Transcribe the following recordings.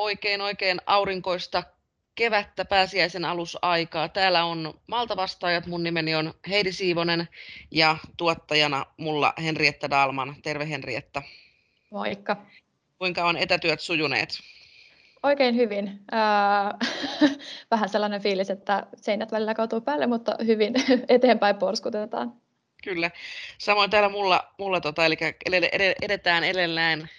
oikein oikein aurinkoista kevättä pääsiäisen alusaikaa. Täällä on Malta-vastaajat. Mun nimeni on Heidi Siivonen ja tuottajana mulla Henrietta Dalman. Terve Henrietta. Moikka. Kuinka on etätyöt sujuneet? Oikein hyvin. Vähän sellainen fiilis, että seinät välillä kaatuu päälle, mutta hyvin eteenpäin porskutetaan. Kyllä. Samoin täällä mulla, mulla tota, eli edetään edelleen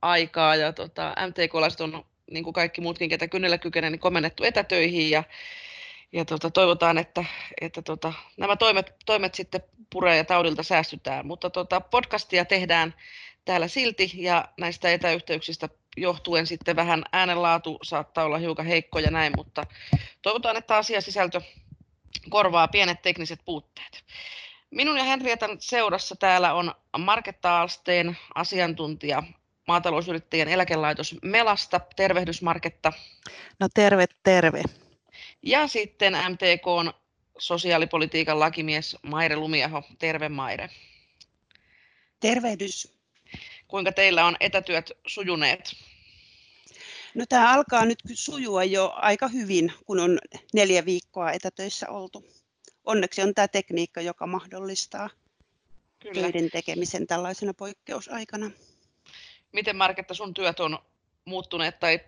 korona-aikaa ja tota, MTK-laiset on niin kuin kaikki muutkin, ketä kynnellä kykenee, niin komennettu etätöihin ja, ja tota, toivotaan, että, että tota, nämä toimet, toimet sitten puree ja taudilta säästytään. Mutta tota, podcastia tehdään täällä silti ja näistä etäyhteyksistä johtuen sitten vähän äänenlaatu saattaa olla hiukan heikko ja näin, mutta toivotaan, että asiasisältö korvaa pienet tekniset puutteet. Minun ja Henrietan seurassa täällä on Marketta Alsteen asiantuntija maatalousyrittäjien eläkelaitos Melasta. Tervehdys Marketta. No terve, terve. Ja sitten MTK sosiaalipolitiikan lakimies Maire Lumiaho. Terve Maire. Tervehdys. Kuinka teillä on etätyöt sujuneet? No tämä alkaa nyt sujua jo aika hyvin, kun on neljä viikkoa etätöissä oltu. Onneksi on tämä tekniikka, joka mahdollistaa Kyllä. töiden tekemisen tällaisena poikkeusaikana. Miten Marketta sun työt on muuttuneet tai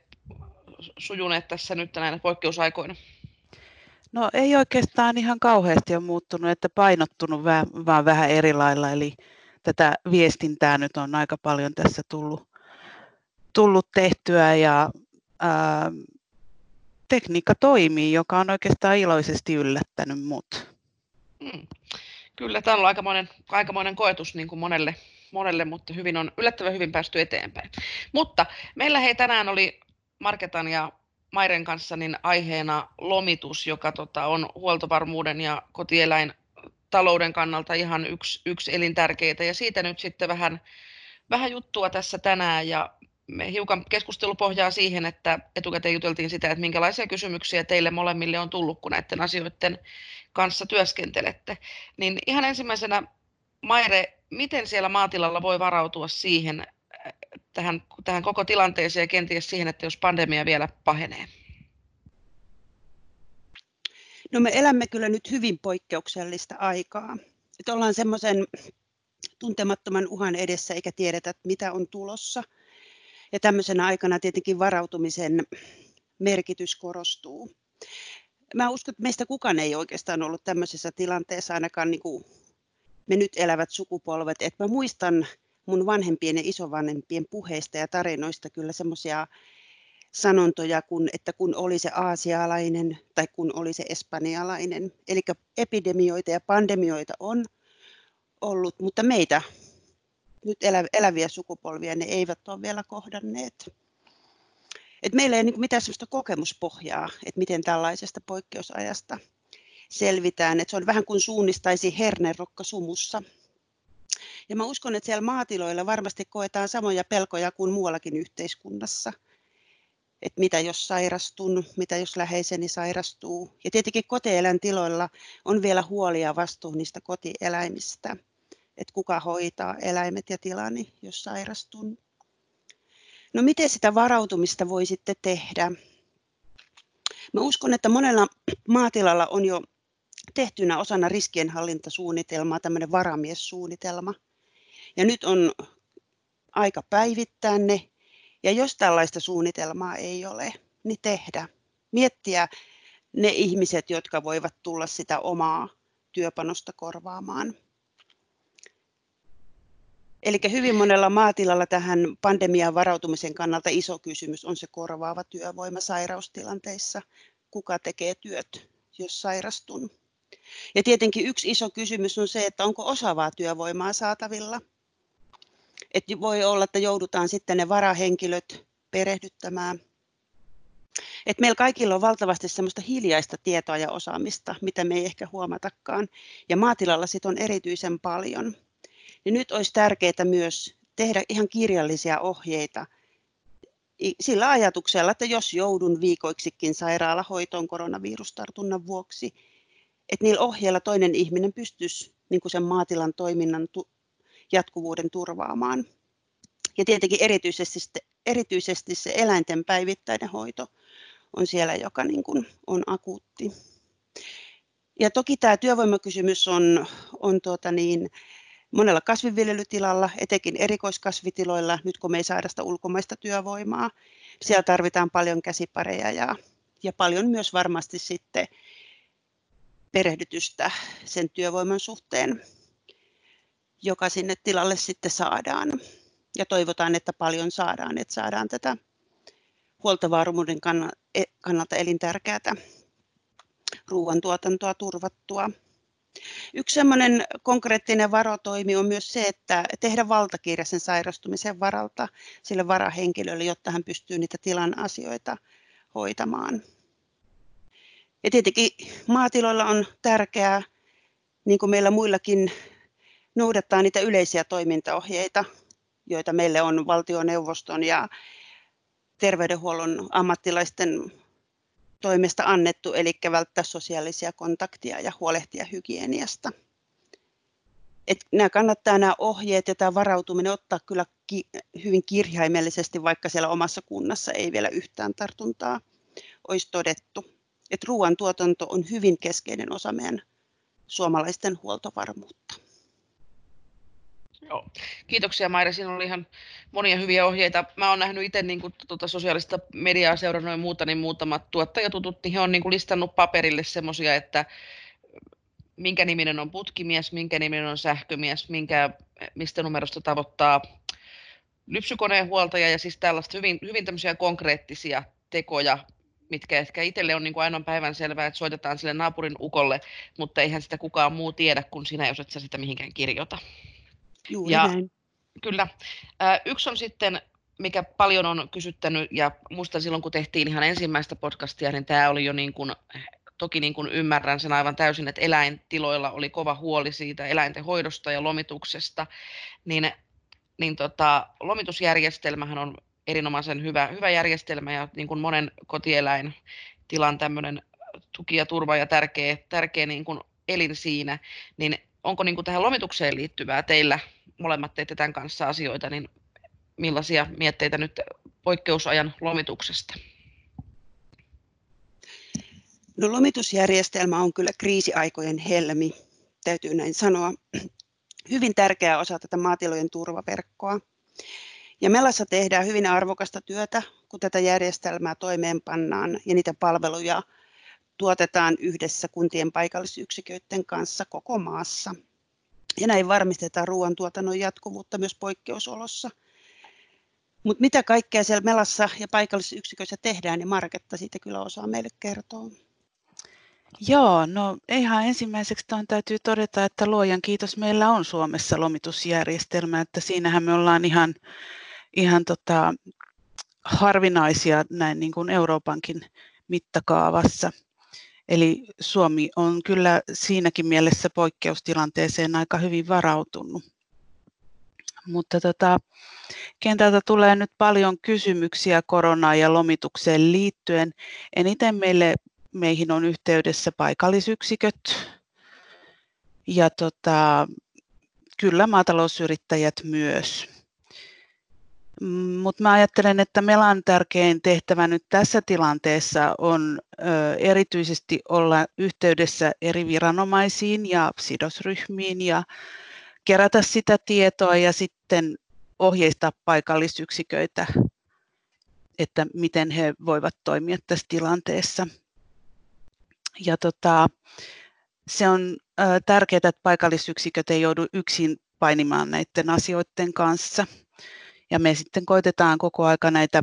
sujuneet tässä nyt näinä poikkeusaikoina? No ei oikeastaan ihan kauheasti ole muuttunut, että painottunut vaan, vaan vähän eri lailla. Eli tätä viestintää nyt on aika paljon tässä tullut, tullut tehtyä ja ää, tekniikka toimii, joka on oikeastaan iloisesti yllättänyt mut. Hmm. Kyllä, tämä on aikamoinen, aikamoinen koetus niin kuin monelle, monelle, mutta hyvin on yllättävän hyvin päästy eteenpäin. Mutta meillä hei tänään oli Marketan ja Mairen kanssa niin aiheena lomitus, joka tota, on huoltovarmuuden ja kotieläin talouden kannalta ihan yksi, yksi elintärkeitä. Ja siitä nyt sitten vähän, vähän juttua tässä tänään. Ja me hiukan keskustelu pohjaa siihen, että etukäteen juteltiin sitä, että minkälaisia kysymyksiä teille molemmille on tullut, kun näiden asioiden kanssa työskentelette. Niin ihan ensimmäisenä, Maire, miten siellä maatilalla voi varautua siihen, tähän, tähän koko tilanteeseen ja kenties siihen, että jos pandemia vielä pahenee? No me elämme kyllä nyt hyvin poikkeuksellista aikaa. Että ollaan semmoisen tuntemattoman uhan edessä eikä tiedetä, mitä on tulossa. Ja tämmöisenä aikana tietenkin varautumisen merkitys korostuu. Mä uskon, että meistä kukaan ei oikeastaan ollut tämmöisessä tilanteessa, ainakaan niin kuin me nyt elävät sukupolvet. Että mä muistan mun vanhempien ja isovanhempien puheista ja tarinoista kyllä semmoisia sanontoja, kun, että kun oli se aasialainen tai kun oli se espanjalainen. Eli epidemioita ja pandemioita on ollut, mutta meitä nyt eläviä sukupolvia ne eivät ole vielä kohdanneet. Et meillä ei ole niin mitään sellaista kokemuspohjaa, että miten tällaisesta poikkeusajasta selvitään. Et se on vähän kuin suunnistaisi hernerokka sumussa. Ja mä uskon, että siellä maatiloilla varmasti koetaan samoja pelkoja kuin muuallakin yhteiskunnassa. Että mitä jos sairastun, mitä jos läheiseni sairastuu. Ja tietenkin kotieläintiloilla on vielä huolia vastuu niistä kotieläimistä. Että kuka hoitaa eläimet ja tilani, jos sairastun. No miten sitä varautumista voi sitten tehdä? Mä uskon, että monella maatilalla on jo tehtynä osana riskienhallintasuunnitelmaa tämmöinen varamiessuunnitelma. Ja nyt on aika päivittää ne. Ja jos tällaista suunnitelmaa ei ole, niin tehdä. Miettiä ne ihmiset, jotka voivat tulla sitä omaa työpanosta korvaamaan. Eli hyvin monella maatilalla tähän pandemian varautumisen kannalta iso kysymys on se korvaava työvoima sairaustilanteissa. Kuka tekee työt, jos sairastun? Ja tietenkin yksi iso kysymys on se, että onko osaavaa työvoimaa saatavilla. Että voi olla, että joudutaan sitten ne varahenkilöt perehdyttämään. Et meillä kaikilla on valtavasti semmoista hiljaista tietoa ja osaamista, mitä me ei ehkä huomatakaan. Ja maatilalla sit on erityisen paljon niin nyt olisi tärkeää myös tehdä ihan kirjallisia ohjeita sillä ajatuksella, että jos joudun viikoiksikin sairaalahoitoon koronavirustartunnan vuoksi, että niillä ohjeilla toinen ihminen pystyisi niin kuin sen maatilan toiminnan jatkuvuuden turvaamaan. Ja tietenkin erityisesti erityisesti se eläinten päivittäinen hoito on siellä, joka niin kuin on akuutti. Ja toki tämä työvoimakysymys on, on tuota niin, monella kasvinviljelytilalla, etenkin erikoiskasvitiloilla, nyt kun me ei saada sitä ulkomaista työvoimaa. Siellä tarvitaan paljon käsipareja ja, ja paljon myös varmasti sitten perehdytystä sen työvoiman suhteen, joka sinne tilalle sitten saadaan. Ja toivotaan, että paljon saadaan, että saadaan tätä huoltovarmuuden e, kannalta elintärkeää ruoantuotantoa turvattua. Yksi sellainen konkreettinen varotoimi on myös se, että tehdä valtakirja sen sairastumisen varalta sille varahenkilölle, jotta hän pystyy niitä tilan asioita hoitamaan. Ja tietenkin maatiloilla on tärkeää, niin kuin meillä muillakin, noudattaa niitä yleisiä toimintaohjeita, joita meille on valtioneuvoston ja terveydenhuollon ammattilaisten toimesta annettu, eli välttää sosiaalisia kontaktia ja huolehtia hygieniasta. Et nämä kannattaa nämä ohjeet ja tämä varautuminen ottaa kyllä ki- hyvin kirjaimellisesti, vaikka siellä omassa kunnassa ei vielä yhtään tartuntaa olisi todettu. Et ruoantuotanto on hyvin keskeinen osa meidän suomalaisten huoltovarmuutta. Joo. Kiitoksia Maire, siinä oli ihan monia hyviä ohjeita. Mä oon nähnyt itse niin kuin, tuota, sosiaalista mediaa seurannut ja muuta, niin muutamat tuottajatutut, niin he on niin kuin, listannut paperille semmoisia, että minkä niminen on putkimies, minkä niminen on sähkömies, minkä, mistä numerosta tavoittaa lypsykoneen huoltaja ja siis tällaista hyvin, hyvin tämmöisiä konkreettisia tekoja, mitkä ehkä itselle on niin kuin aina päivän selvää, että soitetaan sille naapurin ukolle, mutta eihän sitä kukaan muu tiedä kuin sinä, jos et sä sitä mihinkään kirjoita. Juuri ja, näin. Kyllä. Yksi on sitten, mikä paljon on kysyttänyt, ja muistan silloin, kun tehtiin ihan ensimmäistä podcastia, niin tämä oli jo niin kuin, toki niin kuin ymmärrän sen aivan täysin, että eläintiloilla oli kova huoli siitä eläinten hoidosta ja lomituksesta, niin, niin tota, lomitusjärjestelmähän on erinomaisen hyvä, hyvä järjestelmä ja niin kuin monen kotieläintilan tämmöinen tuki ja turva ja tärkeä, tärkeä niin kuin elin siinä, niin onko niin kuin tähän lomitukseen liittyvää teillä, molemmat teette tämän kanssa asioita, niin millaisia mietteitä nyt poikkeusajan lomituksesta? No lomitusjärjestelmä on kyllä kriisiaikojen helmi, täytyy näin sanoa. Hyvin tärkeä osa tätä maatilojen turvaverkkoa. Ja Melassa tehdään hyvin arvokasta työtä, kun tätä järjestelmää toimeenpannaan ja niitä palveluja tuotetaan yhdessä kuntien paikallisyksiköiden kanssa koko maassa. Ja näin varmistetaan ruoantuotannon jatkuvuutta myös poikkeusolossa. Mutta mitä kaikkea siellä Melassa ja paikallisyksiköissä tehdään, niin Marketta siitä kyllä osaa meille kertoa. Joo, no ihan ensimmäiseksi tuon täytyy todeta, että luojan kiitos meillä on Suomessa lomitusjärjestelmä, että siinähän me ollaan ihan, ihan tota, harvinaisia näin niin kuin Euroopankin mittakaavassa. Eli Suomi on kyllä siinäkin mielessä poikkeustilanteeseen aika hyvin varautunut. Mutta tota, kentältä tulee nyt paljon kysymyksiä koronaan ja lomitukseen liittyen. Eniten meille, meihin on yhteydessä paikallisyksiköt ja tota, kyllä maatalousyrittäjät myös. Mutta mä ajattelen, että Melan tärkein tehtävä nyt tässä tilanteessa on ö, erityisesti olla yhteydessä eri viranomaisiin ja sidosryhmiin ja kerätä sitä tietoa ja sitten ohjeistaa paikallisyksiköitä, että miten he voivat toimia tässä tilanteessa. Ja tota, se on tärkeää, että paikallisyksiköt ei joudu yksin painimaan näiden asioiden kanssa – ja me sitten koitetaan koko aika näitä,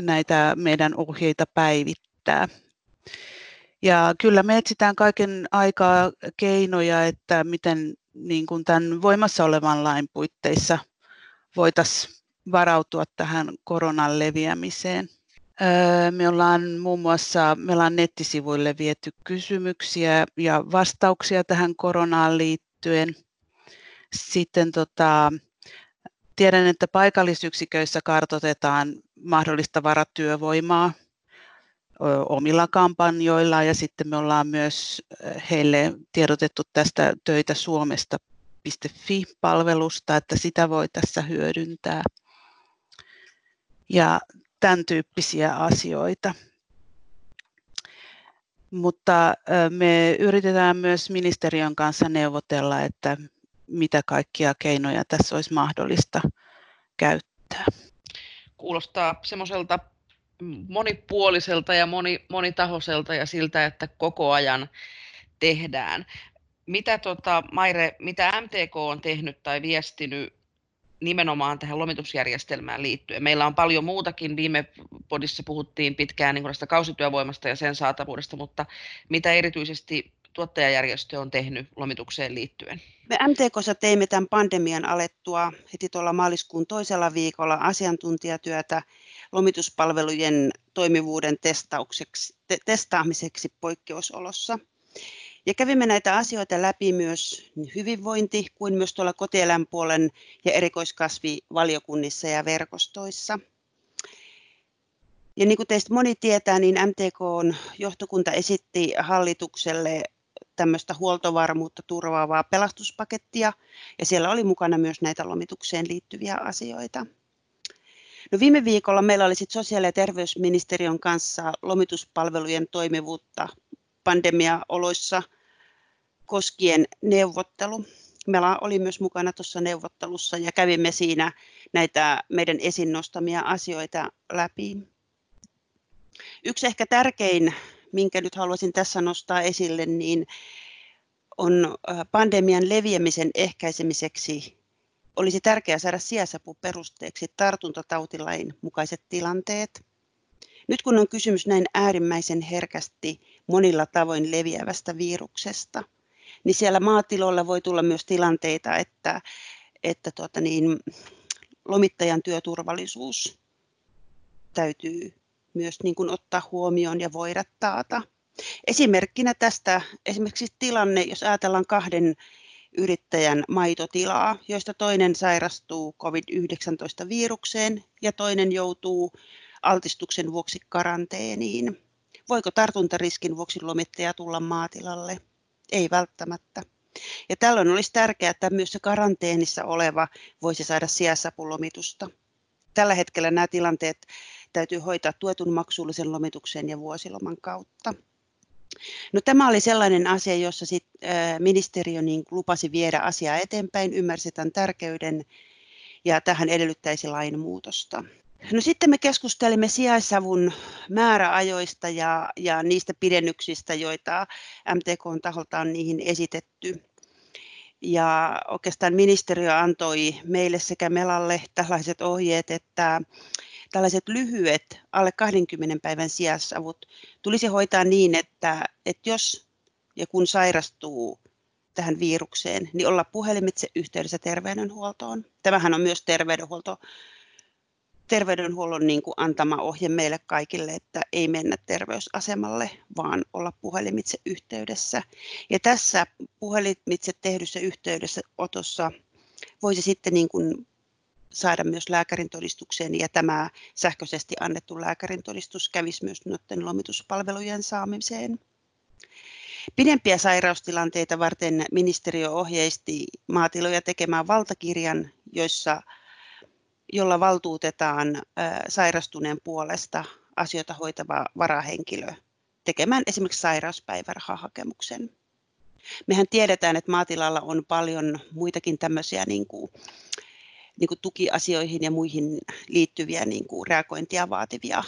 näitä meidän ohjeita päivittää. Ja kyllä me etsitään kaiken aikaa keinoja, että miten niin kuin tämän voimassa olevan lain puitteissa voitaisiin varautua tähän koronan leviämiseen. Me ollaan muun muassa ollaan nettisivuille viety kysymyksiä ja vastauksia tähän koronaan liittyen. Sitten tota, Tiedän, että paikallisyksiköissä kartoitetaan mahdollista varatyövoimaa omilla kampanjoilla ja sitten me ollaan myös heille tiedotettu tästä töitä Suomesta.fi-palvelusta, että sitä voi tässä hyödyntää. ja tämän tyyppisiä asioita. Mutta me yritetään myös ministeriön kanssa neuvotella, että mitä kaikkia keinoja tässä olisi mahdollista käyttää. Kuulostaa semmoiselta monipuoliselta ja moni, monitahoiselta ja siltä, että koko ajan tehdään. Mitä tota, Maire, mitä MTK on tehnyt tai viestinyt nimenomaan tähän lomitusjärjestelmään liittyen. Meillä on paljon muutakin. Viime podissa puhuttiin pitkään niin tästä kausityövoimasta ja sen saatavuudesta, mutta mitä erityisesti tuottajajärjestö on tehnyt lomitukseen liittyen? Me MTKssa teimme tämän pandemian alettua heti tuolla maaliskuun toisella viikolla asiantuntijatyötä lomituspalvelujen toimivuuden testaukseksi, te, testaamiseksi poikkeusolossa. Ja kävimme näitä asioita läpi myös niin hyvinvointi kuin myös tuolla kotieläinpuolen ja erikoiskasvivaliokunnissa ja verkostoissa. Ja niin kuin teistä moni tietää, niin MTK on johtokunta esitti hallitukselle tämmöistä huoltovarmuutta turvaavaa pelastuspakettia, ja siellä oli mukana myös näitä lomitukseen liittyviä asioita. No viime viikolla meillä oli sit sosiaali- ja terveysministeriön kanssa lomituspalvelujen toimivuutta pandemiaoloissa koskien neuvottelu. Meillä oli myös mukana tuossa neuvottelussa ja kävimme siinä näitä meidän esiin nostamia asioita läpi. Yksi ehkä tärkein, minkä nyt haluaisin tässä nostaa esille, niin on pandemian leviämisen ehkäisemiseksi olisi tärkeää saada sijaisapu perusteeksi tartuntatautilain mukaiset tilanteet. Nyt kun on kysymys näin äärimmäisen herkästi monilla tavoin leviävästä viruksesta, niin siellä maatiloilla voi tulla myös tilanteita, että, että tuota niin, lomittajan työturvallisuus täytyy myös niin kuin ottaa huomioon ja voida taata. Esimerkkinä tästä esimerkiksi tilanne, jos ajatellaan kahden yrittäjän maitotilaa, joista toinen sairastuu COVID-19-virukseen ja toinen joutuu altistuksen vuoksi karanteeniin. Voiko tartuntariskin vuoksi lomittaja tulla maatilalle? Ei välttämättä. Ja tällöin olisi tärkeää, että myös se karanteenissa oleva voisi saada sijaisapulomitusta. Tällä hetkellä nämä tilanteet täytyy hoitaa tuetun maksullisen lomituksen ja vuosiloman kautta. No, tämä oli sellainen asia, jossa sit, ä, ministeriö niin lupasi viedä asiaa eteenpäin, ymmärsi tämän tärkeyden ja tähän edellyttäisi lainmuutosta. No sitten me keskustelimme sijaisavun määräajoista ja, ja niistä pidennyksistä, joita MTK taholta on niihin esitetty. Ja oikeastaan ministeriö antoi meille sekä Melalle tällaiset ohjeet, että tällaiset lyhyet alle 20 päivän sijaisavut tulisi hoitaa niin, että, että jos ja kun sairastuu tähän virukseen, niin olla puhelimitse yhteydessä terveydenhuoltoon. Tämähän on myös terveydenhuolto terveydenhuollon niin kuin antama ohje meille kaikille, että ei mennä terveysasemalle, vaan olla puhelimitse yhteydessä. Ja tässä puhelimitse tehdyssä yhteydessä otossa voisi sitten niin kuin saada myös lääkärin todistuksen ja tämä sähköisesti annettu lääkärin todistus kävisi myös noiden lomituspalvelujen saamiseen. Pidempiä sairaustilanteita varten ministeriö ohjeisti maatiloja tekemään valtakirjan, joissa jolla valtuutetaan sairastuneen puolesta asioita hoitava varahenkilö tekemään esimerkiksi sairauspäivärahahakemuksen. Mehän tiedetään, että maatilalla on paljon muitakin tämmöisiä niin kuin, niin kuin tukiasioihin ja muihin liittyviä niin kuin reagointia vaativia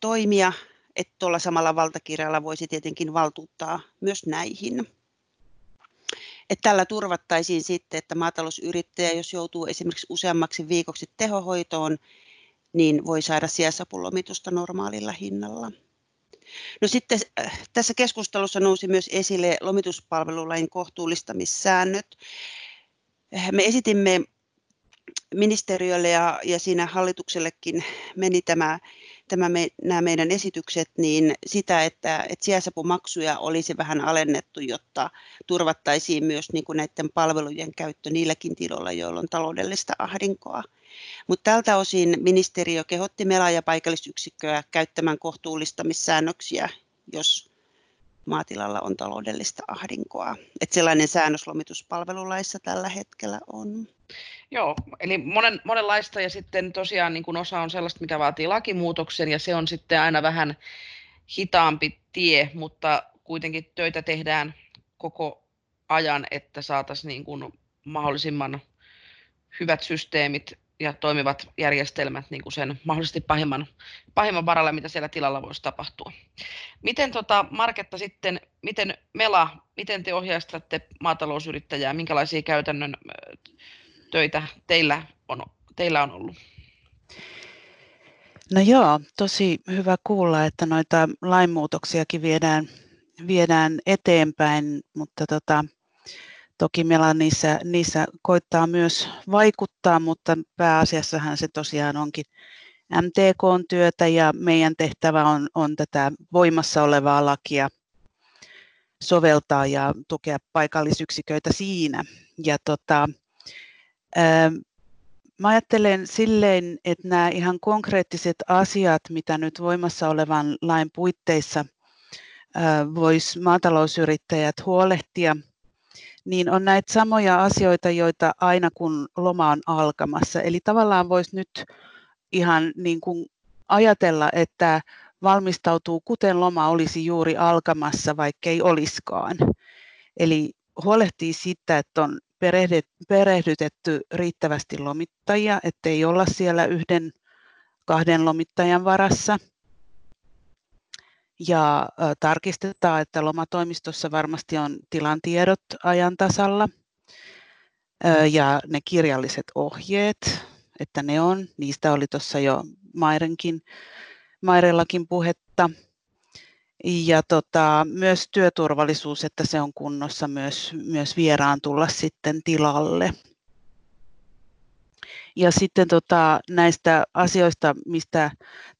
toimia, että tuolla samalla valtakirjalla voisi tietenkin valtuuttaa myös näihin että tällä turvattaisiin sitten, että maatalousyrittäjä, jos joutuu esimerkiksi useammaksi viikoksi tehohoitoon, niin voi saada sijaisapulomitusta normaalilla hinnalla. No sitten äh, tässä keskustelussa nousi myös esille lomituspalvelulain kohtuullistamissäännöt. Me esitimme ministeriölle ja, ja siinä hallituksellekin meni tämä tämä me, nämä meidän esitykset, niin sitä, että, että sijaisapumaksuja olisi vähän alennettu, jotta turvattaisiin myös niin kuin näiden palvelujen käyttö niilläkin tiloilla, joilla on taloudellista ahdinkoa. Mutta tältä osin ministeriö kehotti Mela- ja paikallisyksikköä käyttämään kohtuullistamissäännöksiä, jos maatilalla on taloudellista ahdinkoa. Että sellainen säännös lomituspalvelulaissa tällä hetkellä on. Joo, eli monen, monenlaista ja sitten tosiaan niin kuin osa on sellaista, mikä vaatii lakimuutoksen ja se on sitten aina vähän hitaampi tie, mutta kuitenkin töitä tehdään koko ajan, että saataisiin niin kuin mahdollisimman hyvät systeemit ja toimivat järjestelmät niin kuin sen mahdollisesti pahimman, pahimman varalle, mitä siellä tilalla voisi tapahtua. Miten tota, Marketta sitten, miten Mela, miten te ohjaistatte maatalousyrittäjää, minkälaisia käytännön töitä teillä on, teillä on ollut? No joo, tosi hyvä kuulla, että noita lainmuutoksiakin viedään, viedään eteenpäin, mutta tota, toki meillä niissä, niissä koittaa myös vaikuttaa, mutta pääasiassahan se tosiaan onkin MTK-työtä ja meidän tehtävä on, on tätä voimassa olevaa lakia soveltaa ja tukea paikallisyksiköitä siinä. Ja tota, Mä ajattelen silleen, että nämä ihan konkreettiset asiat, mitä nyt voimassa olevan lain puitteissa voisi maatalousyrittäjät huolehtia, niin on näitä samoja asioita, joita aina kun loma on alkamassa. Eli tavallaan voisi nyt ihan niin kuin ajatella, että valmistautuu kuten loma olisi juuri alkamassa, vaikka ei olisikaan. Eli huolehtii siitä, että on perehdytetty riittävästi lomittajia, ettei olla siellä yhden, kahden lomittajan varassa. Ja tarkistetaan, että lomatoimistossa varmasti on tilantiedot ajan tasalla ja ne kirjalliset ohjeet, että ne on. Niistä oli tuossa jo Mairenkin, Mairellakin puhetta. Ja tota, myös työturvallisuus, että se on kunnossa myös, myös vieraan tulla sitten tilalle. Ja sitten tota, näistä asioista, mistä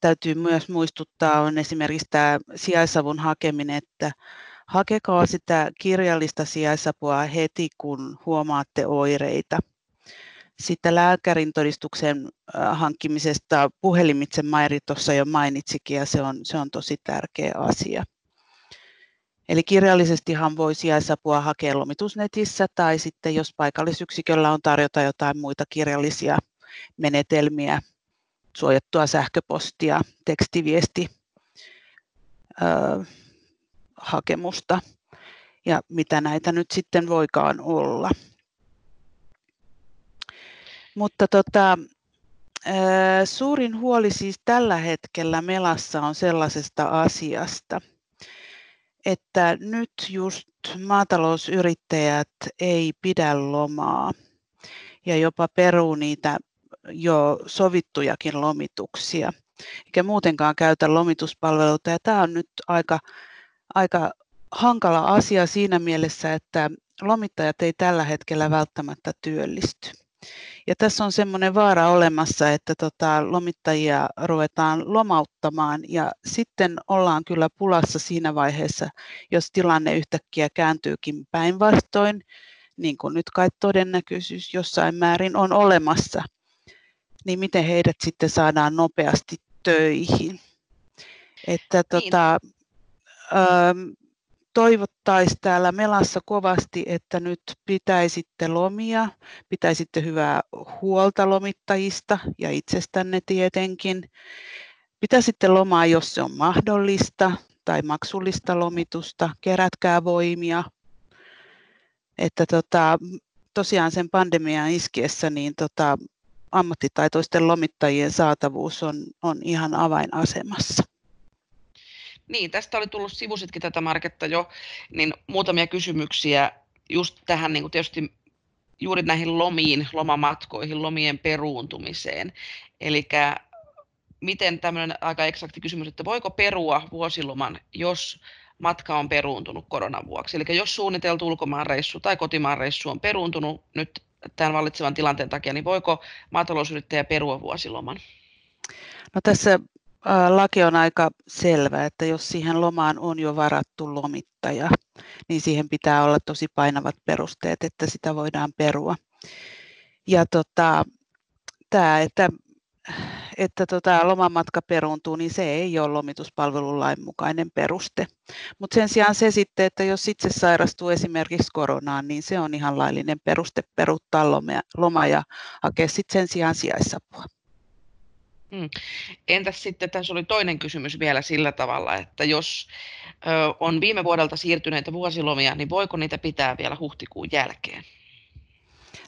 täytyy myös muistuttaa, on esimerkiksi tämä sijaisavun hakeminen, että hakekaa sitä kirjallista sijaisapua heti, kun huomaatte oireita. Sitten lääkärin todistuksen hankkimisesta puhelimitse Mairi tuossa jo mainitsikin ja se on, se on tosi tärkeä asia. Eli kirjallisestihan voi sijaisapua hakea lomitusnetissä tai sitten jos paikallisyksiköllä on tarjota jotain muita kirjallisia menetelmiä, suojattua sähköpostia, tekstiviesti, hakemusta ja mitä näitä nyt sitten voikaan olla. Mutta tota, suurin huoli siis tällä hetkellä Melassa on sellaisesta asiasta, että nyt just maatalousyrittäjät ei pidä lomaa ja jopa peruu niitä jo sovittujakin lomituksia, eikä muutenkaan käytä lomituspalveluita. Ja tämä on nyt aika, aika hankala asia siinä mielessä, että lomittajat ei tällä hetkellä välttämättä työllisty. Ja tässä on semmoinen vaara olemassa, että tota, lomittajia ruvetaan lomauttamaan ja sitten ollaan kyllä pulassa siinä vaiheessa, jos tilanne yhtäkkiä kääntyykin päinvastoin, niin kuin nyt kai todennäköisyys jossain määrin on olemassa, niin miten heidät sitten saadaan nopeasti töihin. Että niin. tota, toivottaisiin täällä Melassa kovasti, että nyt pitäisitte lomia, pitäisitte hyvää huolta lomittajista ja itsestänne tietenkin. Pitäisitte lomaa, jos se on mahdollista, tai maksullista lomitusta, kerätkää voimia. Että tota, tosiaan sen pandemian iskiessä niin tota, ammattitaitoisten lomittajien saatavuus on, on ihan avainasemassa. Niin, tästä oli tullut sivusitkin tätä Marketta jo, niin muutamia kysymyksiä just tähän niin tietysti juuri näihin lomiin, lomamatkoihin, lomien peruuntumiseen. Eli miten tämmöinen aika eksakti kysymys, että voiko perua vuosiloman, jos matka on peruuntunut koronan vuoksi. Eli jos suunniteltu ulkomaanreissu tai kotimaanreissu on peruuntunut nyt tämän vallitsevan tilanteen takia, niin voiko maatalousyrittäjä perua vuosiloman? No tässä laki on aika selvä, että jos siihen lomaan on jo varattu lomittaja, niin siihen pitää olla tosi painavat perusteet, että sitä voidaan perua. Ja tota, tämä, että, että tota, lomamatka peruuntuu, niin se ei ole lomituspalvelulain mukainen peruste. Mutta sen sijaan se sitten, että jos itse sairastuu esimerkiksi koronaan, niin se on ihan laillinen peruste peruuttaa loma ja hakea sitten sen sijaan sijaisapua. Hmm. Entäs sitten, tässä oli toinen kysymys vielä sillä tavalla, että jos ö, on viime vuodelta siirtyneitä vuosilomia, niin voiko niitä pitää vielä huhtikuun jälkeen?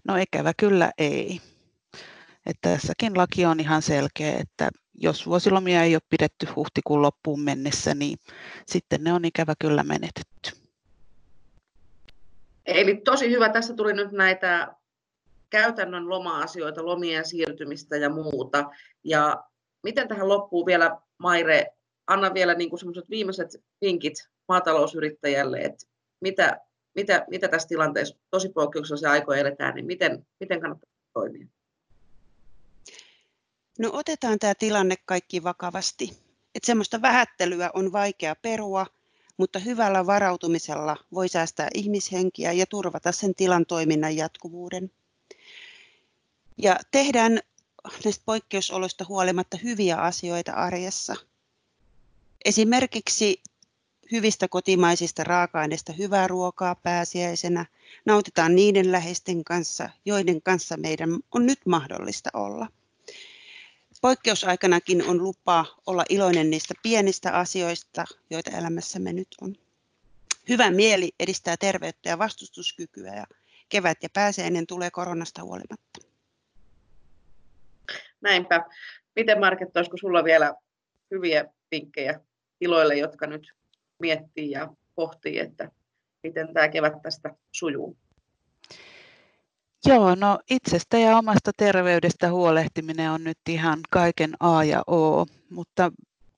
No ikävä kyllä ei. Että tässäkin laki on ihan selkeä, että jos vuosilomia ei ole pidetty huhtikuun loppuun mennessä, niin sitten ne on ikävä kyllä menetetty. Eli tosi hyvä, tässä tuli nyt näitä käytännön loma-asioita, lomien siirtymistä ja muuta. Ja miten tähän loppuu vielä, Maire, anna vielä niin semmoiset viimeiset vinkit maatalousyrittäjälle, että mitä, mitä, mitä tässä tilanteessa, tosi poikkeuksellisia aikoja eletään, niin miten, miten kannattaa toimia? No otetaan tämä tilanne kaikki vakavasti. Että semmoista vähättelyä on vaikea perua, mutta hyvällä varautumisella voi säästää ihmishenkiä ja turvata sen tilan toiminnan jatkuvuuden. Ja tehdään näistä poikkeusoloista huolimatta hyviä asioita arjessa. Esimerkiksi hyvistä kotimaisista raaka-aineista hyvää ruokaa pääsiäisenä. Nautitaan niiden läheisten kanssa, joiden kanssa meidän on nyt mahdollista olla. Poikkeusaikanakin on lupa olla iloinen niistä pienistä asioista, joita elämässämme nyt on. Hyvä mieli edistää terveyttä ja vastustuskykyä ja kevät ja pääsiäinen tulee koronasta huolimatta. Näinpä. Miten Market, olisiko sulla vielä hyviä vinkkejä tiloille, jotka nyt miettii ja pohtii, että miten tämä kevät tästä sujuu? Joo, no itsestä ja omasta terveydestä huolehtiminen on nyt ihan kaiken A ja O, mutta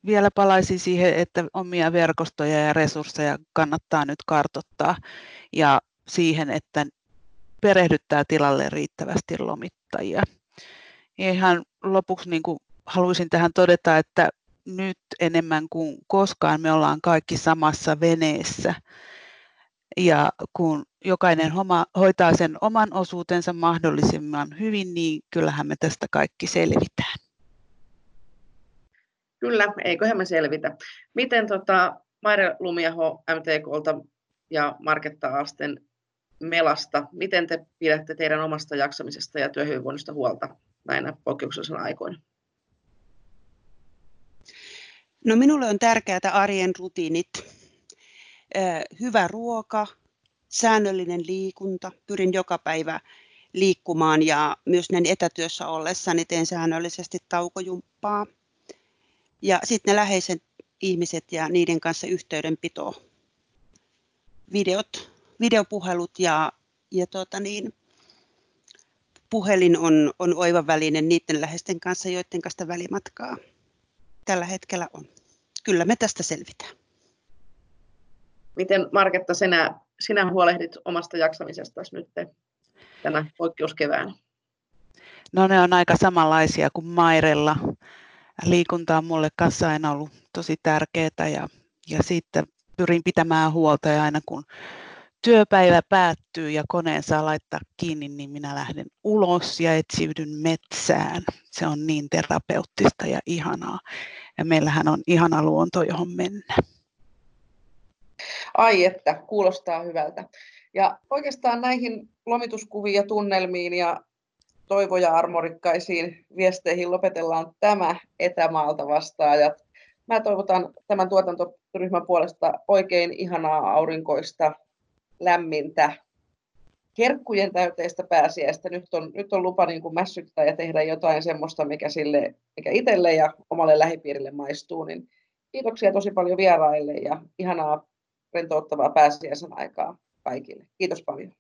vielä palaisin siihen, että omia verkostoja ja resursseja kannattaa nyt kartottaa ja siihen, että perehdyttää tilalle riittävästi lomittajia. Ja ihan lopuksi niin kuin haluaisin tähän todeta, että nyt enemmän kuin koskaan me ollaan kaikki samassa veneessä. Ja kun jokainen homa, hoitaa sen oman osuutensa mahdollisimman hyvin, niin kyllähän me tästä kaikki selvitään. Kyllä, eiköhän me selvitä. Miten tota, Maire Lumiaho MTKlta ja Marketta Asten Melasta, miten te pidätte teidän omasta jaksamisesta ja työhyvinvoinnista huolta näinä poikkeuksellisina aikoina? No minulle on tärkeää arjen rutiinit. Hyvä ruoka, säännöllinen liikunta. Pyrin joka päivä liikkumaan ja myös näin etätyössä ollessani teen säännöllisesti taukojumppaa. Ja sitten ne läheiset ihmiset ja niiden kanssa yhteydenpito. Videot, videopuhelut ja, ja tuota niin, puhelin on, on oiva väline niiden läheisten kanssa, joiden kanssa välimatkaa tällä hetkellä on. Kyllä me tästä selvitään. Miten Marketta, sinä, sinä huolehdit omasta jaksamisesta nyt tänä poikkeuskeväänä? No ne on aika samanlaisia kuin Mairella. Liikunta on mulle kanssa aina ollut tosi tärkeää ja, ja sitten pyrin pitämään huolta ja aina kun työpäivä päättyy ja koneen saa laittaa kiinni, niin minä lähden ulos ja etsiydyn metsään. Se on niin terapeuttista ja ihanaa. Ja meillähän on ihana luonto, johon mennä. Ai että, kuulostaa hyvältä. Ja oikeastaan näihin lomituskuviin ja tunnelmiin ja toivoja armorikkaisiin viesteihin lopetellaan tämä etämaalta vastaajat. Mä toivotan tämän tuotantoryhmän puolesta oikein ihanaa aurinkoista lämmintä, herkkujen täyteistä pääsiäistä. Nyt on, nyt on lupa niin kuin mässyttää ja tehdä jotain semmoista, mikä, sille, mikä itselle ja omalle lähipiirille maistuu. Niin kiitoksia tosi paljon vieraille ja ihanaa rentouttavaa pääsiäisen aikaa kaikille. Kiitos paljon.